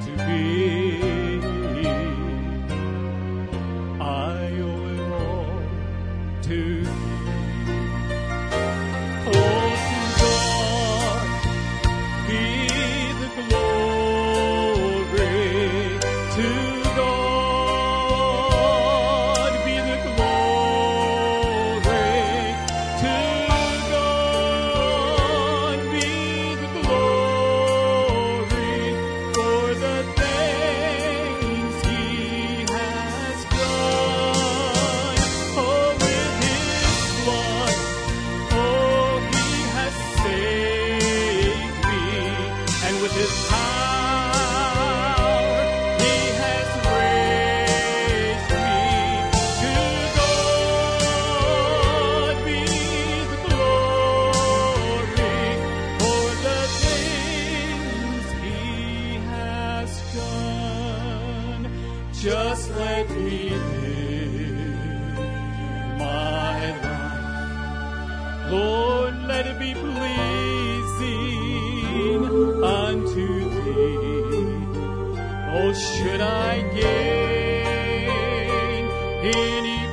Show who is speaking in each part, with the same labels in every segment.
Speaker 1: To be. Should I gain any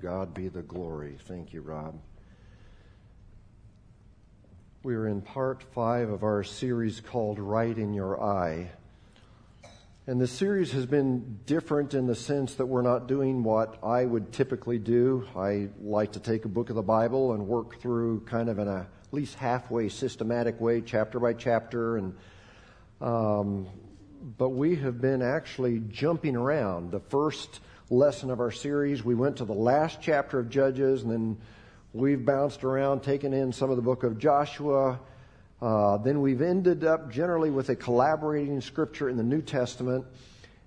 Speaker 2: God be the glory. Thank you, Rob. We are in part five of our series called Right in Your Eye. And the series has been different in the sense that we're not doing what I would typically do. I like to take a book of the Bible and work through kind of in a at least halfway systematic way, chapter by chapter, and um, but we have been actually jumping around. The first lesson of our series, we went to the last chapter of Judges, and then we've bounced around, taken in some of the book of Joshua. Uh, then we've ended up generally with a collaborating scripture in the New Testament.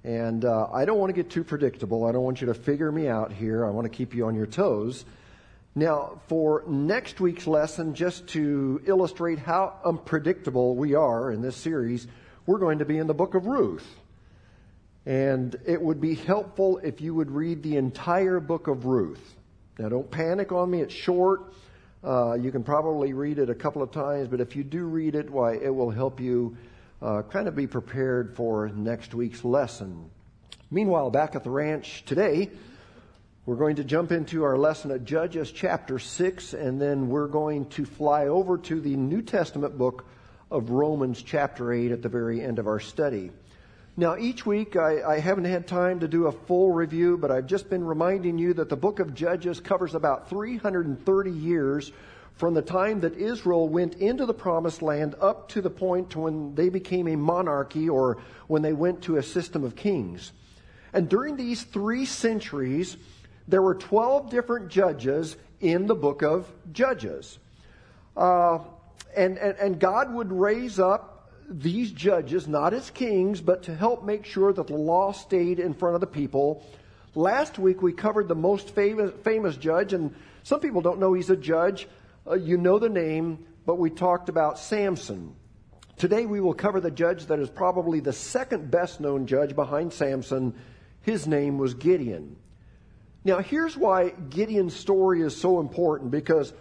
Speaker 2: And uh, I don't want to get too predictable. I don't want you to figure me out here. I want to keep you on your toes. Now, for next week's lesson, just to illustrate how unpredictable we are in this series, we're going to be in the book of Ruth. And it would be helpful if you would read the entire book of Ruth. Now, don't panic on me, it's short. Uh, you can probably read it a couple of times, but if you do read it, why, it will help you uh, kind of be prepared for next week's lesson. Meanwhile, back at the ranch today, we're going to jump into our lesson at Judges chapter 6, and then we're going to fly over to the New Testament book of Romans chapter 8 at the very end of our study. Now, each week I, I, haven't had time to do a full review, but I've just been reminding you that the book of Judges covers about 330 years from the time that Israel went into the promised land up to the point when they became a monarchy or when they went to a system of kings. And during these three centuries, there were 12 different judges in the book of Judges. Uh, and, and, and God would raise up these judges, not as kings, but to help make sure that the law stayed in front of the people. Last week we covered the most famous, famous judge, and some people don't know he's a judge. Uh, you know the name, but we talked about Samson. Today we will cover the judge that is probably the second best known judge behind Samson. His name was Gideon. Now, here's why Gideon's story is so important because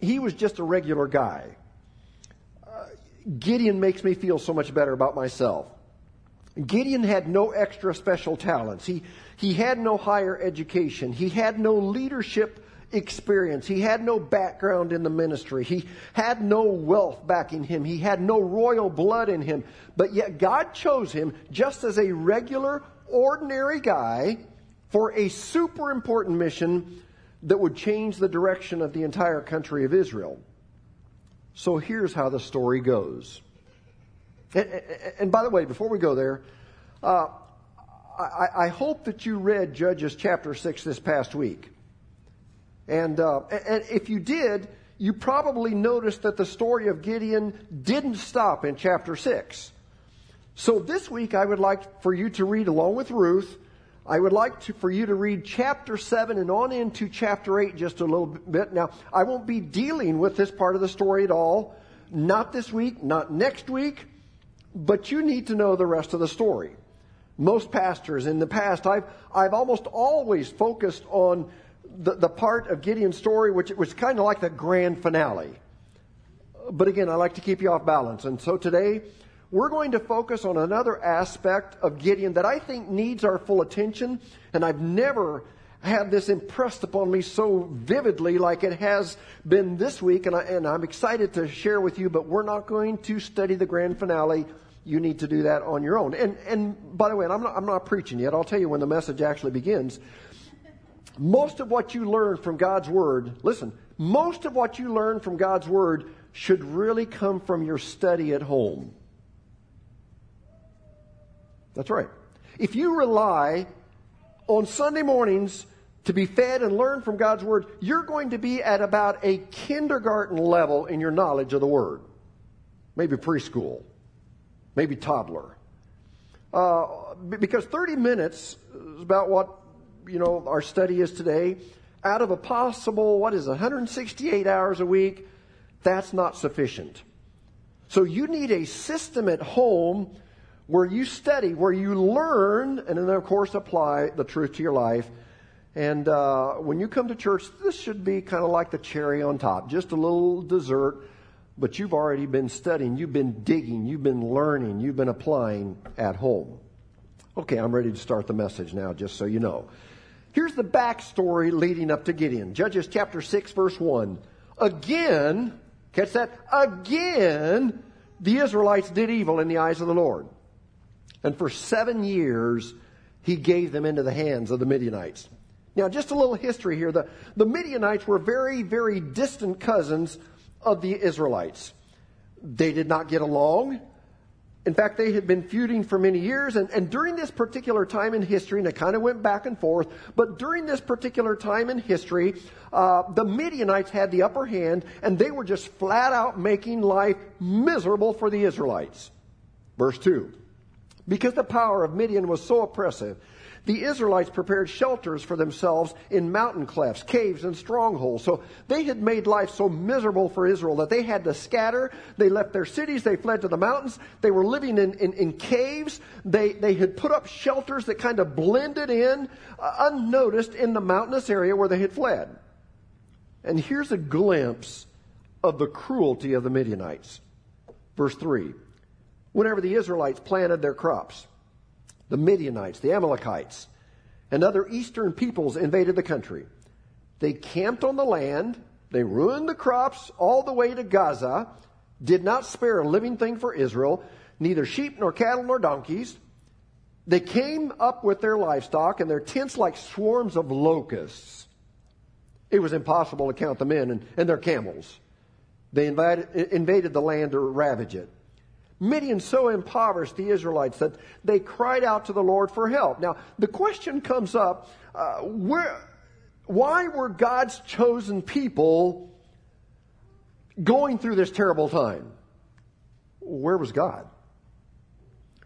Speaker 2: he was just a regular guy. Gideon makes me feel so much better about myself. Gideon had no extra special talents. He, he had no higher education. He had no leadership experience. He had no background in the ministry. He had no wealth backing him. He had no royal blood in him. But yet God chose him just as a regular, ordinary guy for a super important mission that would change the direction of the entire country of Israel. So here's how the story goes. And, and by the way, before we go there, uh, I, I, hope that you read Judges chapter 6 this past week. And, uh, and if you did, you probably noticed that the story of Gideon didn't stop in chapter 6. So this week I would like for you to read along with Ruth I would like to, for you to read chapter 7 and on into chapter 8 just a little bit. Now, I won't be dealing with this part of the story at all. Not this week, not next week, but you need to know the rest of the story. Most pastors in the past, I've, I've almost always focused on the, the part of Gideon's story, which was kind of like the grand finale. But again, I like to keep you off balance. And so today, we're going to focus on another aspect of Gideon that I think needs our full attention, and I've never had this impressed upon me so vividly like it has been this week, and, I, and I'm excited to share with you, but we're not going to study the grand finale. You need to do that on your own. And, and by the way, I'm not, I'm not preaching yet. I'll tell you when the message actually begins. Most of what you learn from God's Word, listen, most of what you learn from God's Word should really come from your study at home. That's right. If you rely on Sunday mornings to be fed and learn from God's Word, you're going to be at about a kindergarten level in your knowledge of the Word. Maybe preschool, maybe toddler. Uh, because 30 minutes is about what, you know, our study is today. Out of a possible, what is it, 168 hours a week, that's not sufficient. So you need a system at home where you study, where you learn, and then, of course, apply the truth to your life. And uh, when you come to church, this should be kind of like the cherry on top, just a little dessert, but you've already been studying, you've been digging, you've been learning, you've been applying at home. Okay, I'm ready to start the message now, just so you know. Here's the backstory leading up to Gideon Judges chapter 6, verse 1. Again, catch that? Again, the Israelites did evil in the eyes of the Lord. And for seven years, he gave them into the hands of the Midianites. Now, just a little history here. The, the Midianites were very, very distant cousins of the Israelites. They did not get along. In fact, they had been feuding for many years, and, and during this particular time in history, and it kind of went back and forth, but during this particular time in history, uh, the Midianites had the upper hand, and they were just flat out making life miserable for the Israelites. Verse 2 because the power of Midian was so oppressive, the Israelites prepared shelters for themselves in mountain clefts, caves, and strongholds. So they had made life so miserable for Israel that they had to scatter. They left their cities. They fled to the mountains. They were living in, in, in caves. They, they had put up shelters that kind of blended in, uh, unnoticed in the mountainous area where they had fled. And here's a glimpse of the cruelty of the Midianites. Verse 3 Whenever the Israelites planted their crops, the Midianites, the Amalekites, and other eastern peoples invaded the country. They camped on the land, they ruined the crops all the way to Gaza, did not spare a living thing for Israel, neither sheep nor cattle nor donkeys. They came up with their livestock and their tents like swarms of locusts. It was impossible to count them in and, and their camels. They invaded, invaded the land to ravage it. Midian so impoverished the Israelites that they cried out to the Lord for help. Now, the question comes up uh, where, why were God's chosen people going through this terrible time? Where was God?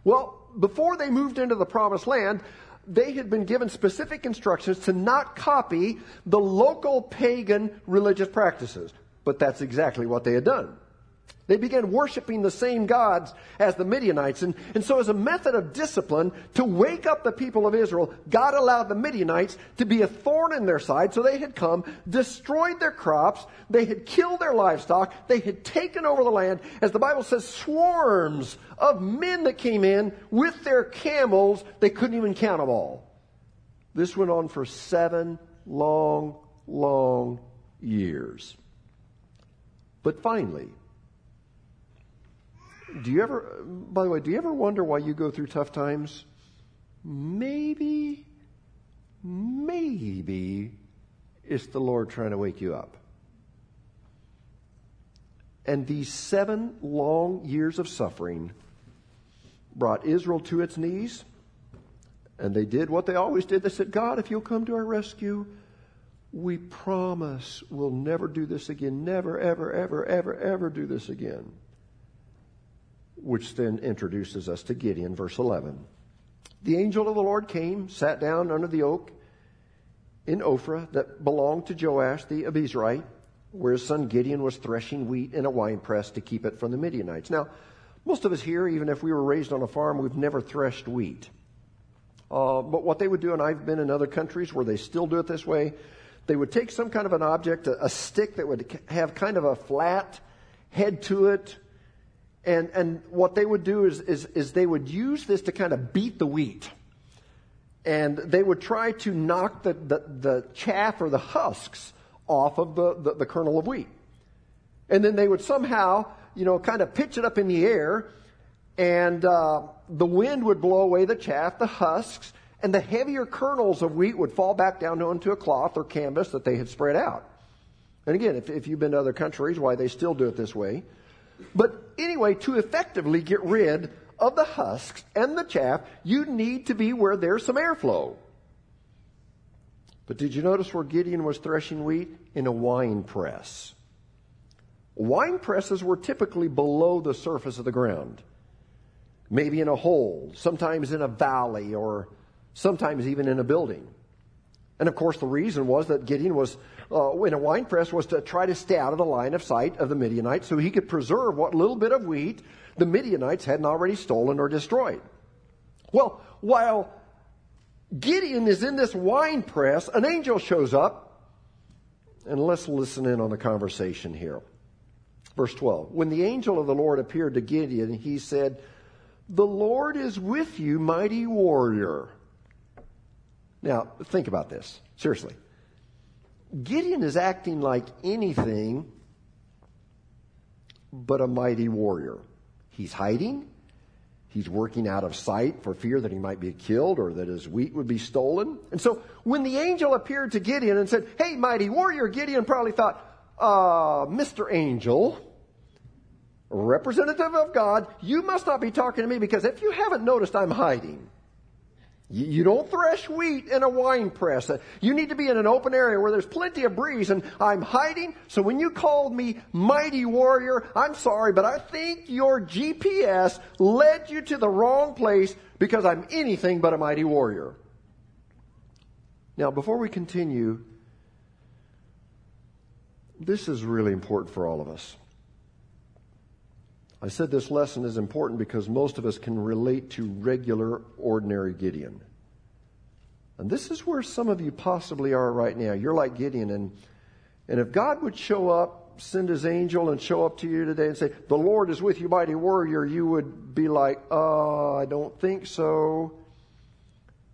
Speaker 2: Well, before they moved into the promised land, they had been given specific instructions to not copy the local pagan religious practices. But that's exactly what they had done. They began worshiping the same gods as the Midianites. And, and so, as a method of discipline to wake up the people of Israel, God allowed the Midianites to be a thorn in their side. So they had come, destroyed their crops, they had killed their livestock, they had taken over the land. As the Bible says, swarms of men that came in with their camels, they couldn't even count them all. This went on for seven long, long years. But finally, do you ever, by the way, do you ever wonder why you go through tough times? Maybe, maybe it's the Lord trying to wake you up. And these seven long years of suffering brought Israel to its knees. And they did what they always did. They said, God, if you'll come to our rescue, we promise we'll never do this again. Never, ever, ever, ever, ever do this again which then introduces us to Gideon, verse 11. The angel of the Lord came, sat down under the oak in Ophrah that belonged to Joash the Abiezrite, where his son Gideon was threshing wheat in a winepress to keep it from the Midianites. Now, most of us here, even if we were raised on a farm, we've never threshed wheat. Uh, but what they would do, and I've been in other countries where they still do it this way, they would take some kind of an object, a, a stick that would have kind of a flat head to it, and, and what they would do is, is, is they would use this to kind of beat the wheat. And they would try to knock the, the, the chaff or the husks off of the, the, the kernel of wheat. And then they would somehow, you know, kind of pitch it up in the air, and uh, the wind would blow away the chaff, the husks, and the heavier kernels of wheat would fall back down onto a cloth or canvas that they had spread out. And again, if, if you've been to other countries, why they still do it this way. But anyway, to effectively get rid of the husks and the chaff, you need to be where there's some airflow. But did you notice where Gideon was threshing wheat? In a wine press. Wine presses were typically below the surface of the ground. Maybe in a hole, sometimes in a valley, or sometimes even in a building. And of course, the reason was that Gideon was uh, in a wine press was to try to stay out of the line of sight of the Midianites so he could preserve what little bit of wheat the Midianites hadn't already stolen or destroyed. Well, while Gideon is in this wine press, an angel shows up, and let's listen in on the conversation here. Verse 12. When the angel of the Lord appeared to Gideon, he said, The Lord is with you, mighty warrior. Now, think about this. Seriously. Gideon is acting like anything but a mighty warrior. He's hiding. He's working out of sight for fear that he might be killed or that his wheat would be stolen. And so when the angel appeared to Gideon and said, Hey, mighty warrior, Gideon probably thought, uh, Mr. Angel, representative of God, you must not be talking to me because if you haven't noticed, I'm hiding. You don't thresh wheat in a wine press. Uh, you need to be in an open area where there's plenty of breeze, and I'm hiding. So when you called me mighty warrior, I'm sorry, but I think your GPS led you to the wrong place because I'm anything but a mighty warrior. Now, before we continue, this is really important for all of us. I said this lesson is important because most of us can relate to regular, ordinary Gideon. And this is where some of you possibly are right now. You're like Gideon, and, and if God would show up, send his angel, and show up to you today and say, The Lord is with you, mighty warrior, you would be like, Oh, I don't think so.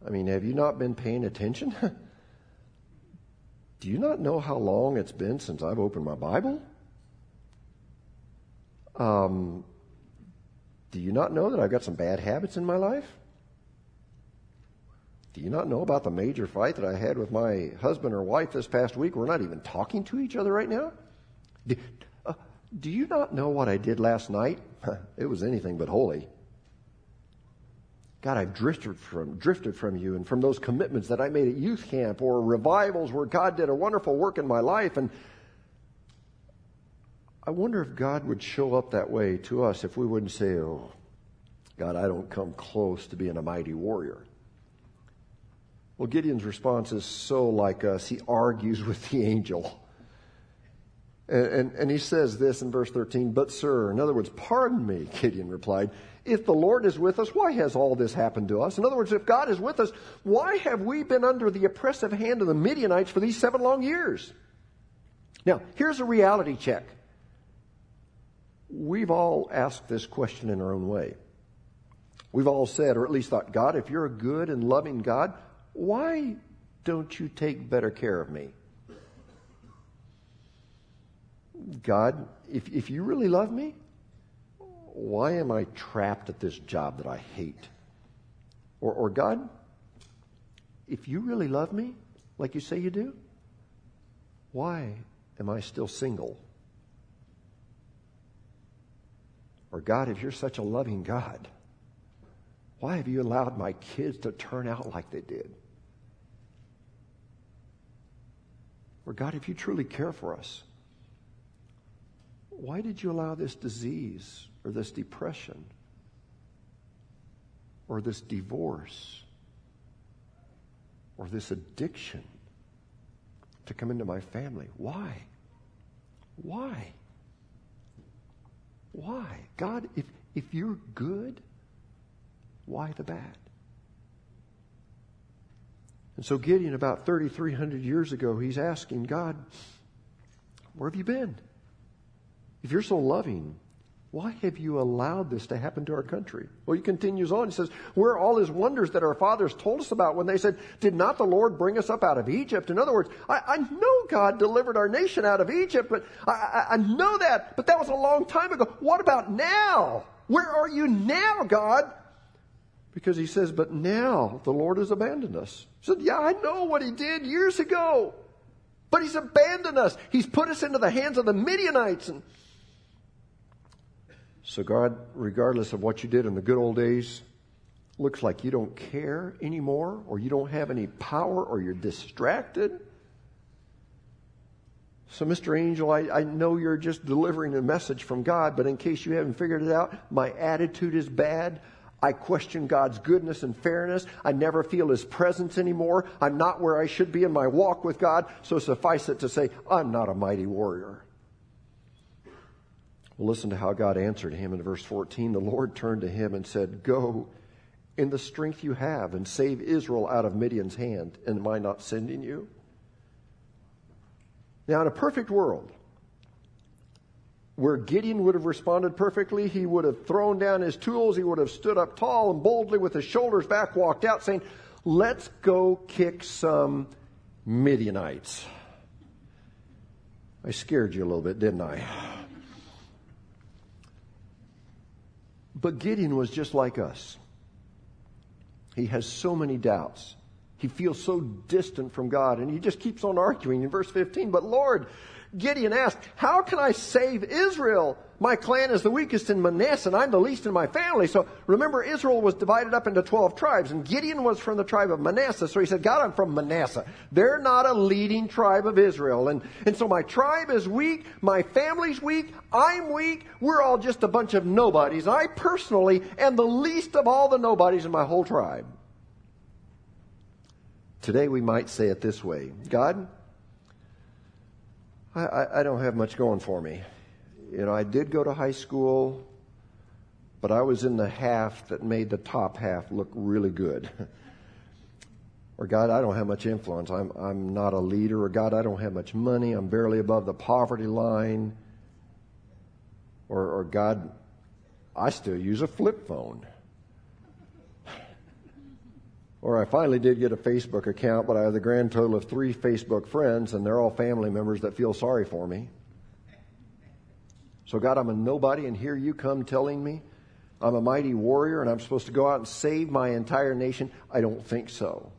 Speaker 2: I mean, have you not been paying attention? Do you not know how long it's been since I've opened my Bible? Um, do you not know that I've got some bad habits in my life? Do you not know about the major fight that I had with my husband or wife this past week? We're not even talking to each other right now. Do, uh, do you not know what I did last night? it was anything but holy. God, I've drifted from, drifted from you and from those commitments that I made at youth camp or revivals where God did a wonderful work in my life. And I wonder if God would show up that way to us if we wouldn't say, Oh, God, I don't come close to being a mighty warrior. Well, Gideon's response is so like us. He argues with the angel. And, and, and, he says this in verse 13, but sir, in other words, pardon me, Gideon replied. If the Lord is with us, why has all this happened to us? In other words, if God is with us, why have we been under the oppressive hand of the Midianites for these seven long years? Now, here's a reality check. We've all asked this question in our own way. We've all said, or at least thought, God, if you're a good and loving God, why don't you take better care of me? God, if, if you really love me, why am I trapped at this job that I hate? Or, or God, if you really love me, like you say you do, why am I still single? Or God, if you're such a loving God, why have you allowed my kids to turn out like they did? Or God, if you truly care for us, why did you allow this disease or this depression or this divorce or this addiction to come into my family? Why? Why? Why? God, if, if you're good, why the bad? And so Gideon, about 3,300 years ago, he's asking God, where have you been? If you're so loving, why have you allowed this to happen to our country? Well, he continues on. He says, Where are all his wonders that our fathers told us about when they said, Did not the Lord bring us up out of Egypt? In other words, I, I know God delivered our nation out of Egypt, but I, I, I know that, but that was a long time ago. What about now? Where are you now, God? Because he says, But now the Lord has abandoned us. He said, Yeah, I know what he did years ago. But he's abandoned us. He's put us into the hands of the Midianites and so, God, regardless of what you did in the good old days, looks like you don't care anymore, or you don't have any power, or you're distracted. So, Mr. Angel, I, I, know you're just delivering a message from God, but in case you haven't figured it out, my attitude is bad. I question God's goodness and fairness. I never feel His presence anymore. I'm not where I should be in my walk with God. So suffice it to say, I'm not a mighty warrior. Well, listen to how God answered him in verse 14. The Lord turned to him and said, Go in the strength you have and save Israel out of Midian's hand. And am I not sending you? Now, in a perfect world, where Gideon would have responded perfectly, he would have thrown down his tools, he would have stood up tall and boldly with his shoulders back, walked out, saying, Let's go kick some Midianites. I scared you a little bit, didn't I? But Gideon was just like us. He has so many doubts. He feels so distant from God, and he just keeps on arguing in verse 15. But Lord, Gideon asked, How can I save Israel? My clan is the weakest in Manasseh, and I'm the least in my family. So remember, Israel was divided up into 12 tribes, and Gideon was from the tribe of Manasseh. So he said, God, I'm from Manasseh. They're not a leading tribe of Israel. And, and so my tribe is weak, my family's weak, I'm weak, we're all just a bunch of nobodies. I personally am the least of all the nobodies in my whole tribe. Today we might say it this way God, I, I, I don't have much going for me. You know, I did go to high school, but I was in the half that made the top half look really good. or God, I don't have much influence. I'm, I'm not a leader. Or God, I don't have much money. I'm barely above the poverty line. Or, or God, I still use a flip phone. Or I finally did get a Facebook account, but I have the grand total of three Facebook friends, and they're all family members that feel sorry for me. So, God, I'm a nobody, and here you come telling me I'm a mighty warrior and I'm supposed to go out and save my entire nation. I don't think so.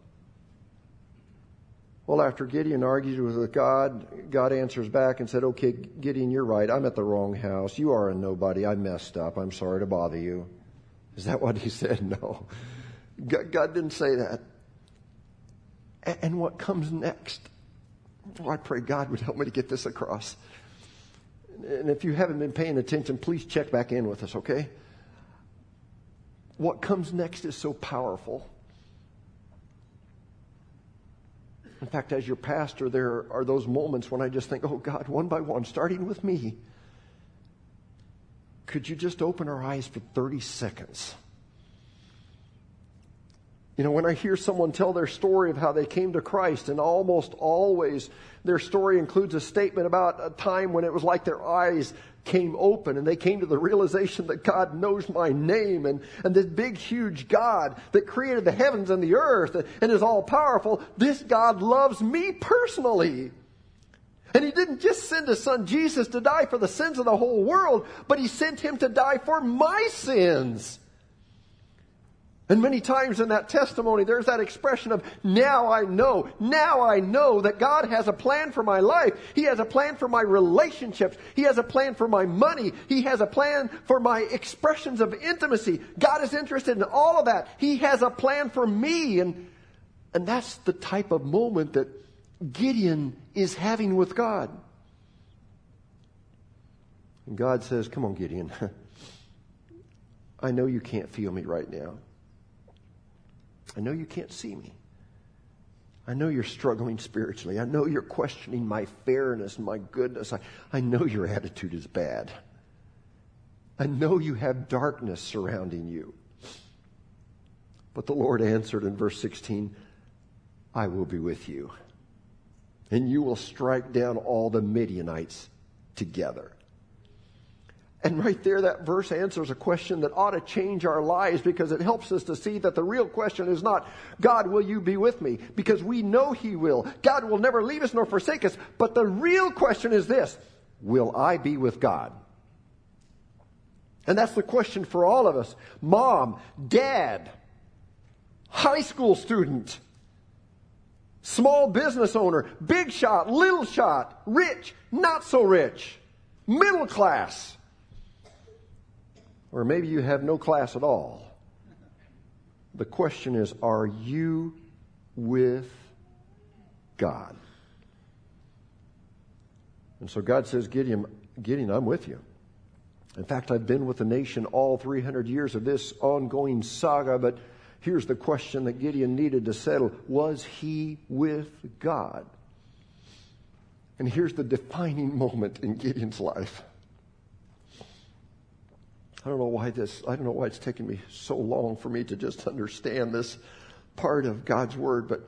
Speaker 2: Well, after Gideon argues with God, God answers back and said, Okay, Gideon, you're right. I'm at the wrong house. You are a nobody. I messed up. I'm sorry to bother you. Is that what he said? No. God didn't say that. And what comes next? Oh, I pray God would help me to get this across. And if you haven't been paying attention, please check back in with us, okay? What comes next is so powerful. In fact, as your pastor, there are those moments when I just think, oh God, one by one, starting with me, could you just open our eyes for 30 seconds? You know, when I hear someone tell their story of how they came to Christ, and almost always their story includes a statement about a time when it was like their eyes came open and they came to the realization that God knows my name and, and this big, huge God that created the heavens and the earth and is all powerful, this God loves me personally. And he didn't just send his son Jesus to die for the sins of the whole world, but he sent him to die for my sins. And many times in that testimony, there's that expression of, now I know, now I know that God has a plan for my life. He has a plan for my relationships. He has a plan for my money. He has a plan for my expressions of intimacy. God is interested in all of that. He has a plan for me. And, and that's the type of moment that Gideon is having with God. And God says, Come on, Gideon. I know you can't feel me right now. I know you can't see me. I know you're struggling spiritually. I know you're questioning my fairness and my goodness. I, I know your attitude is bad. I know you have darkness surrounding you. But the Lord answered in verse 16, I will be with you, and you will strike down all the Midianites together. And right there, that verse answers a question that ought to change our lives because it helps us to see that the real question is not, God, will you be with me? Because we know He will. God will never leave us nor forsake us. But the real question is this, will I be with God? And that's the question for all of us. Mom, dad, high school student, small business owner, big shot, little shot, rich, not so rich, middle class. Or maybe you have no class at all. The question is are you with God? And so God says, Gideon, Gideon, I'm with you. In fact, I've been with the nation all 300 years of this ongoing saga, but here's the question that Gideon needed to settle Was he with God? And here's the defining moment in Gideon's life. I don't know why this, I don't know why it's taken me so long for me to just understand this part of God's word, but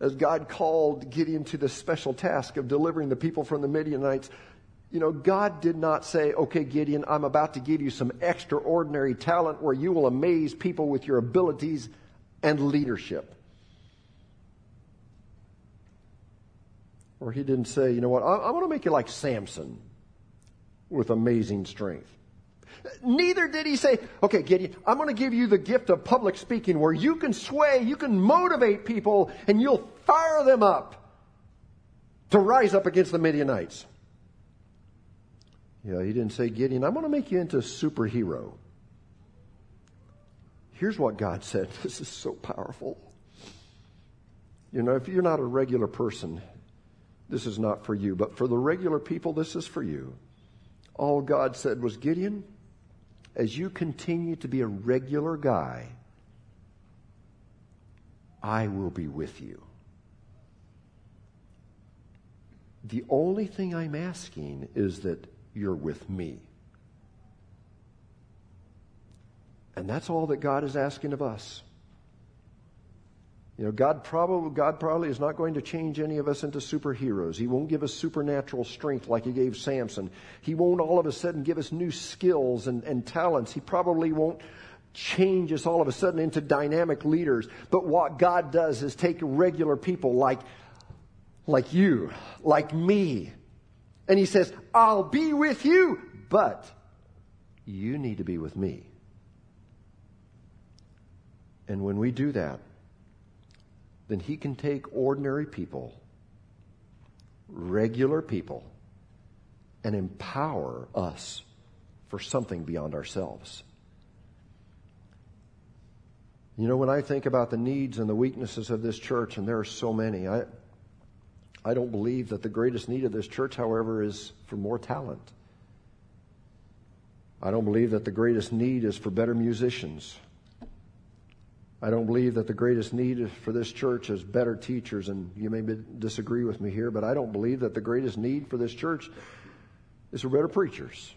Speaker 2: as God called Gideon to the special task of delivering the people from the Midianites, you know, God did not say, okay, Gideon, I'm about to give you some extraordinary talent where you will amaze people with your abilities and leadership. Or he didn't say, you know what, I'm going to make you like Samson with amazing strength. Neither did he say, okay, Gideon, I'm going to give you the gift of public speaking where you can sway, you can motivate people, and you'll fire them up to rise up against the Midianites. Yeah, he didn't say, Gideon, I'm going to make you into a superhero. Here's what God said. This is so powerful. You know, if you're not a regular person, this is not for you. But for the regular people, this is for you. All God said was, Gideon, as you continue to be a regular guy, I will be with you. The only thing I'm asking is that you're with me. And that's all that God is asking of us. You know, God probably, God probably is not going to change any of us into superheroes. He won't give us supernatural strength like He gave Samson. He won't all of a sudden give us new skills and, and talents. He probably won't change us all of a sudden into dynamic leaders. But what God does is take regular people like, like you, like me, and He says, I'll be with you, but you need to be with me. And when we do that, then He can take ordinary people, regular people, and empower us for something beyond ourselves. You know, when I think about the needs and the weaknesses of this church, and there are so many, I, I don't believe that the greatest need of this church, however, is for more talent. I don't believe that the greatest need is for better musicians. I don't believe that the greatest need for this church is better teachers, and you may disagree with me here, but I don't believe that the greatest need for this church is for better preachers.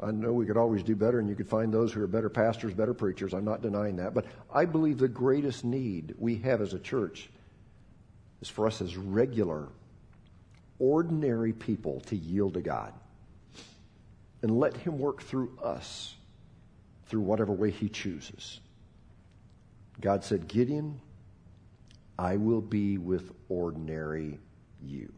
Speaker 2: I know we could always do better, and you could find those who are better pastors, better preachers. I'm not denying that. But I believe the greatest need we have as a church is for us as regular, ordinary people to yield to God and let Him work through us through whatever way He chooses. God said, Gideon, I will be with ordinary you.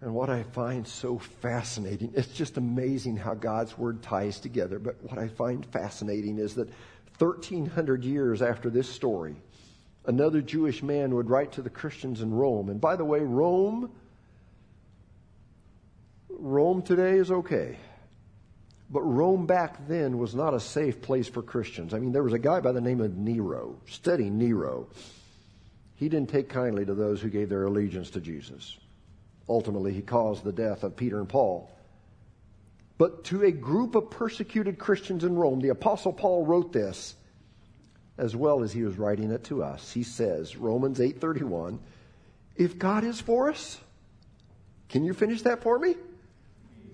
Speaker 2: And what I find so fascinating, it's just amazing how God's word ties together. But what I find fascinating is that 1,300 years after this story, another Jewish man would write to the Christians in Rome. And by the way, Rome, Rome today is okay. But Rome back then was not a safe place for Christians. I mean, there was a guy by the name of Nero, study Nero. He didn't take kindly to those who gave their allegiance to Jesus. Ultimately, he caused the death of Peter and Paul. But to a group of persecuted Christians in Rome, the Apostle Paul wrote this as well as he was writing it to us. He says, Romans 8:31, if God is for us, can you finish that for me?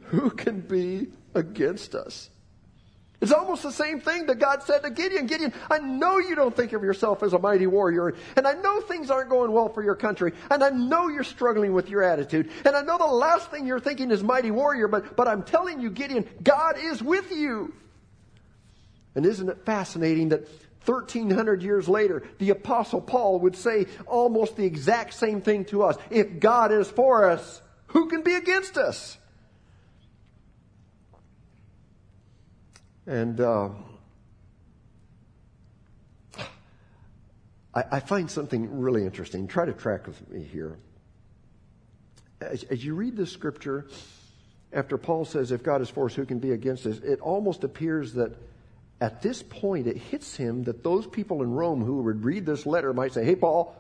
Speaker 2: Who can be against us? It's almost the same thing that God said to Gideon. Gideon, I know you don't think of yourself as a mighty warrior, and I know things aren't going well for your country, and I know you're struggling with your attitude, and I know the last thing you're thinking is mighty warrior, but, but I'm telling you, Gideon, God is with you. And isn't it fascinating that 1300 years later, the apostle Paul would say almost the exact same thing to us. If God is for us, who can be against us? And uh, I, I, find something really interesting. Try to track with me here. As, as you read this scripture, after Paul says, If God is for us, who can be against us? It almost appears that at this point it hits him that those people in Rome who would read this letter might say, Hey, Paul,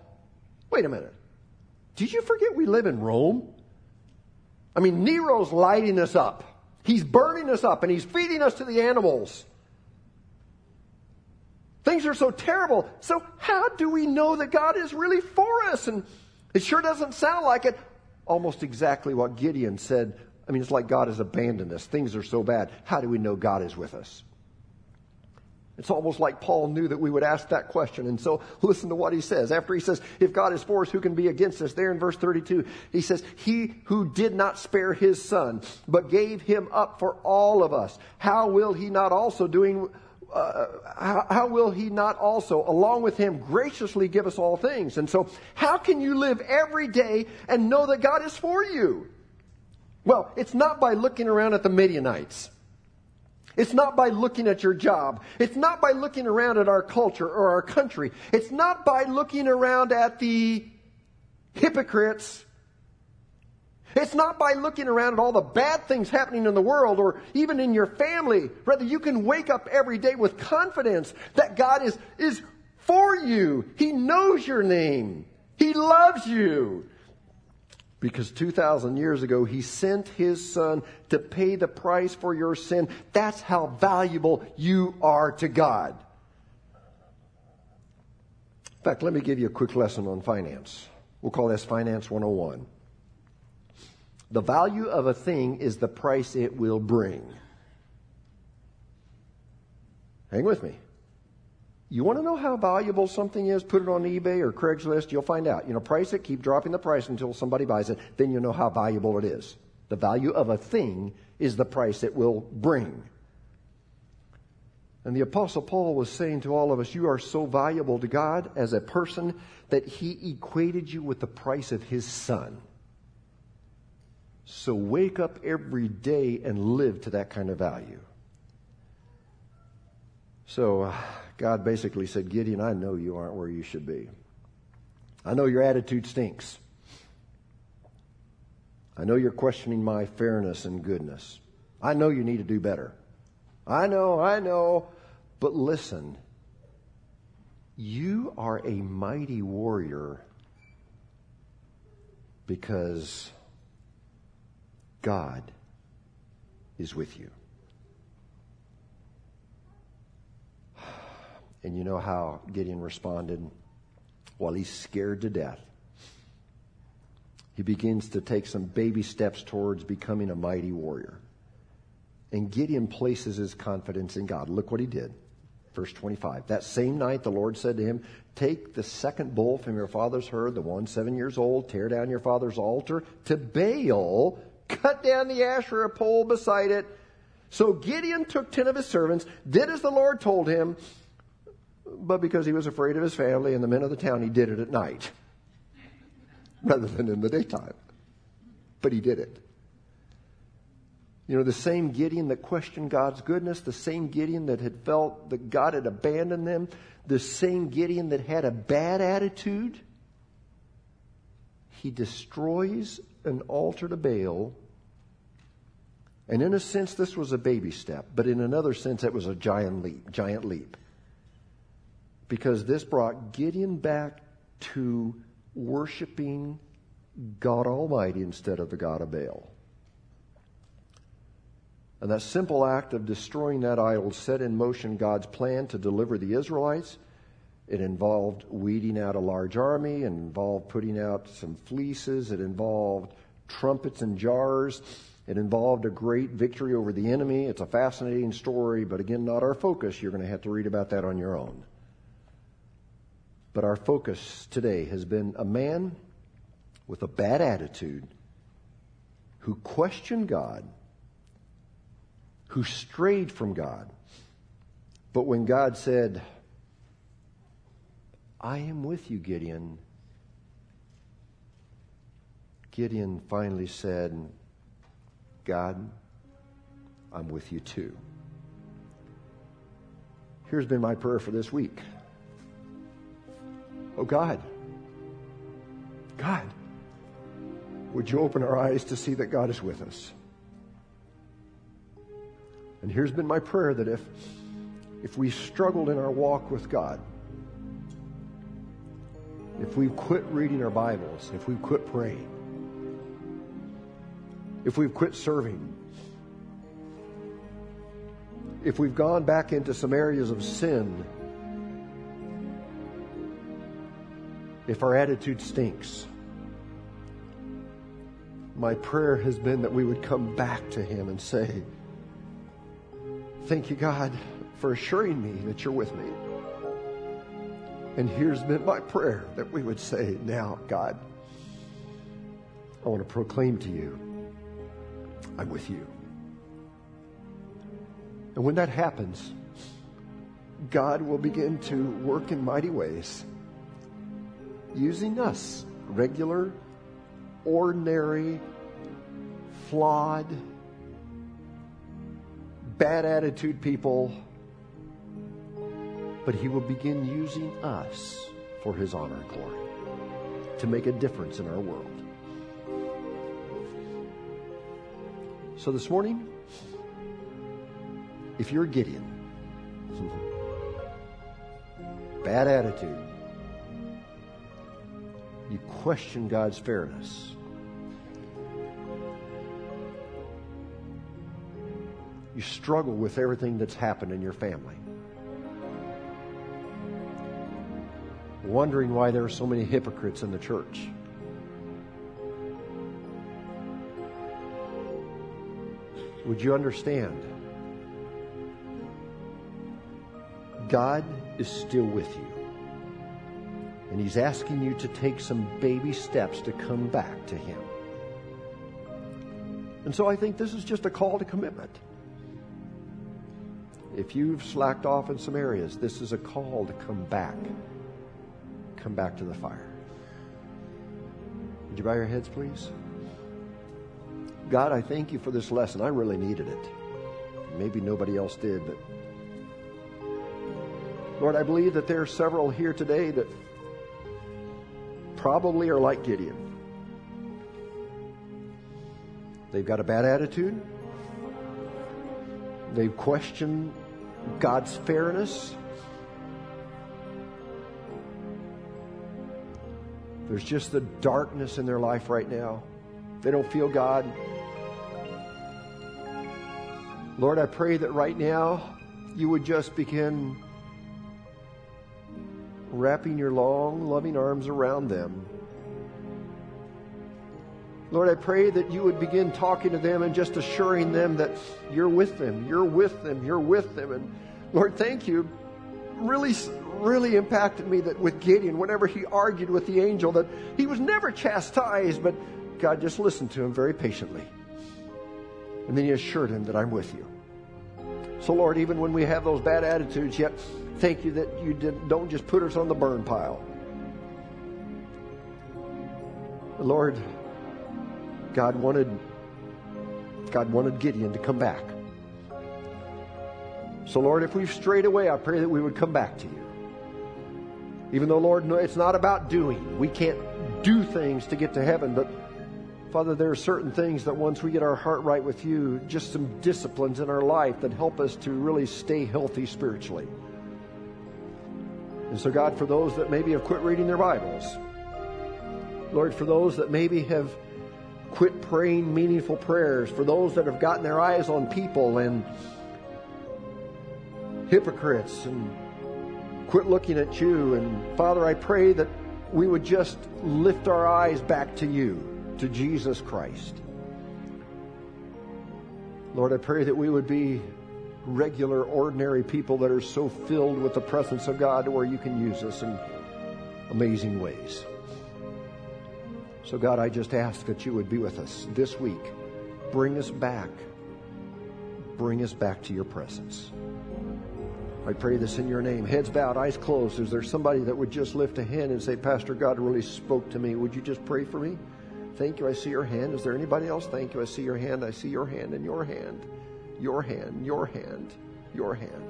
Speaker 2: wait a minute. Did you forget we live in Rome? I mean, Nero's lighting us up. He's burning us up and he's feeding us to the animals. Things are so terrible. So, how do we know that God is really for us? And it sure doesn't sound like it. Almost exactly what Gideon said. I mean, it's like God has abandoned us. Things are so bad. How do we know God is with us? It's almost like Paul knew that we would ask that question. And so listen to what he says. After he says, if God is for us, who can be against us? There in verse 32, he says, he who did not spare his son, but gave him up for all of us, how will he not also doing, uh, how, how will he not also, along with him, graciously give us all things? And so how can you live every day and know that God is for you? Well, it's not by looking around at the Midianites. It's not by looking at your job. It's not by looking around at our culture or our country. It's not by looking around at the hypocrites. It's not by looking around at all the bad things happening in the world or even in your family. Rather, you can wake up every day with confidence that God is, is for you. He knows your name. He loves you. Because 2,000 years ago, he sent his son to pay the price for your sin. That's how valuable you are to God. In fact, let me give you a quick lesson on finance. We'll call this Finance 101. The value of a thing is the price it will bring. Hang with me. You want to know how valuable something is? Put it on eBay or Craigslist. You'll find out. You know, price it, keep dropping the price until somebody buys it. Then you'll know how valuable it is. The value of a thing is the price it will bring. And the Apostle Paul was saying to all of us, You are so valuable to God as a person that he equated you with the price of his son. So wake up every day and live to that kind of value. So uh, God basically said, Gideon, I know you aren't where you should be. I know your attitude stinks. I know you're questioning my fairness and goodness. I know you need to do better. I know, I know. But listen, you are a mighty warrior because God is with you. And you know how Gideon responded? While he's scared to death, he begins to take some baby steps towards becoming a mighty warrior. And Gideon places his confidence in God. Look what he did. Verse 25. That same night the Lord said to him, Take the second bull from your father's herd, the one seven years old, tear down your father's altar to Baal, cut down the Asherah pole beside it. So Gideon took ten of his servants, did as the Lord told him, but because he was afraid of his family and the men of the town, he did it at night rather than in the daytime. But he did it. You know, the same Gideon that questioned God's goodness, the same Gideon that had felt that God had abandoned them, the same Gideon that had a bad attitude, he destroys an altar to Baal. And in a sense, this was a baby step, but in another sense, it was a giant leap, giant leap because this brought Gideon back to worshiping God Almighty instead of the God of Baal. And that simple act of destroying that idol set in motion God's plan to deliver the Israelites. It involved weeding out a large army, it involved putting out some fleeces, it involved trumpets and jars, it involved a great victory over the enemy. It's a fascinating story, but again, not our focus. You're going to have to read about that on your own. But our focus today has been a man with a bad attitude who questioned God, who strayed from God. But when God said, I am with you, Gideon, Gideon finally said, God, I'm with you too. Here's been my prayer for this week. Oh God, God, would you open our eyes to see that God is with us? And here's been my prayer that if, if we struggled in our walk with God, if we've quit reading our Bibles, if we've quit praying, if we've quit serving, if we've gone back into some areas of sin if our attitude stinks. My prayer has been that we would come back to Him and say, Thank you, God, for assuring me that you're with me. And here's been my prayer that we would say, Now, God, I want to proclaim to you, I'm with you. And when that happens, God will begin to work in mighty ways using us, regular, ordinary, flawed, bad attitude people, but He will begin using us for His honor and glory to make a difference in our world. So this morning, if you're Gideon, bad attitude, you question God's fairness. You struggle with everything that's happened in your family. Wondering why there are so many hypocrites in the church. Would you understand? God is still with you. And He's asking you to take some baby steps to come back to Him. And so I think this is just a call to commitment. If you've slacked off in some areas, this is a call to come back. Come back to the fire. Would you bow your heads, please? God, I thank you for this lesson. I really needed it. Maybe nobody else did, but Lord, I believe that there are several here today that probably are like Gideon. They've got a bad attitude. They've questioned God's fairness. There's just the darkness in their life right now. They don't feel God. Lord, I pray that right now you would just begin wrapping your long, loving arms around them. Lord, I pray that you would begin talking to them and just assuring them that you're with them, you're with them, you're with them. And Lord, thank you. Really, really impacted me that with Gideon, whenever he argued with the angel, that he was never chastised, but God just listened to him very patiently. And then he assured him that I'm with you. So, Lord, even when we have those bad attitudes, yet thank you that you did, don't just put us on the burn pile. Lord, God wanted God wanted Gideon to come back. So, Lord, if we've strayed away, I pray that we would come back to you. Even though, Lord, it's not about doing. We can't do things to get to heaven, but Father, there are certain things that once we get our heart right with you, just some disciplines in our life that help us to really stay healthy spiritually. And so, God, for those that maybe have quit reading their Bibles, Lord, for those that maybe have quit praying meaningful prayers, for those that have gotten their eyes on people and hypocrites and quit looking at you. And Father, I pray that we would just lift our eyes back to you, to Jesus Christ. Lord, I pray that we would be regular, ordinary people that are so filled with the presence of God where you can use us in amazing ways. So, God, I just ask that you would be with us this week. Bring us back. Bring us back to your presence. I pray this in your name. Heads bowed, eyes closed. Is there somebody that would just lift a hand and say, Pastor, God really spoke to me? Would you just pray for me? Thank you. I see your hand. Is there anybody else? Thank you. I see your hand. I see your hand and your hand. Your hand, your hand, your hand.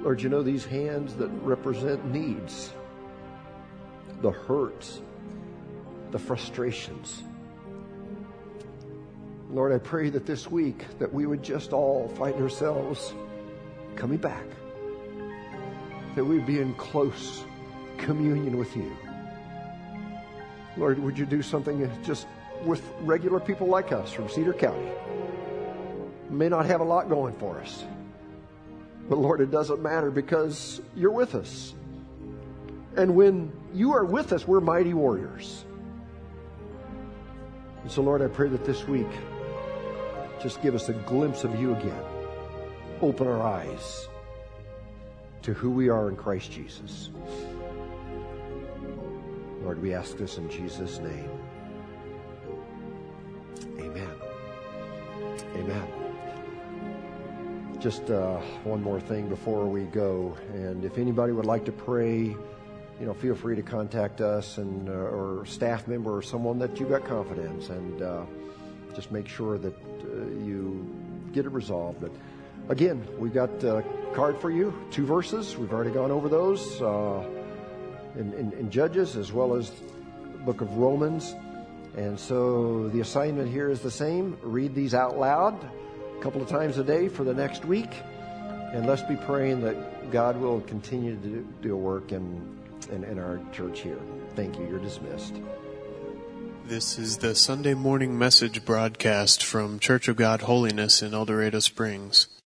Speaker 2: Lord, you know these hands that represent needs the hurts, the frustrations. Lord, I pray that this week that we would just all find ourselves coming back. That we'd be in close communion with you. Lord, would you do something just with regular people like us from Cedar County? May not have a lot going for us. But Lord, it doesn't matter because you're with us. And when you are with us, we're mighty warriors. And so, Lord, I pray that this week, just give us a glimpse of you again. Open our eyes to who we are in Christ Jesus. Lord, we ask this in Jesus' name. Amen. Just uh, one more thing before we go. And if anybody would like to pray, you know, feel free to contact us and uh, or staff member or someone that you've got confidence, and uh, just make sure that uh, you get it resolved. But again, we've got a card for you, two verses. We've already gone over those uh, in, in, in Judges as well as book of Romans. And so the assignment here is the same. Read these out loud a couple of times a day for the next week. And let's be praying that God will continue to do, a work in in, in our church here. Thank you. You're dismissed.
Speaker 3: This is the Sunday morning message broadcast from Church of God Holiness in El Dorado Springs.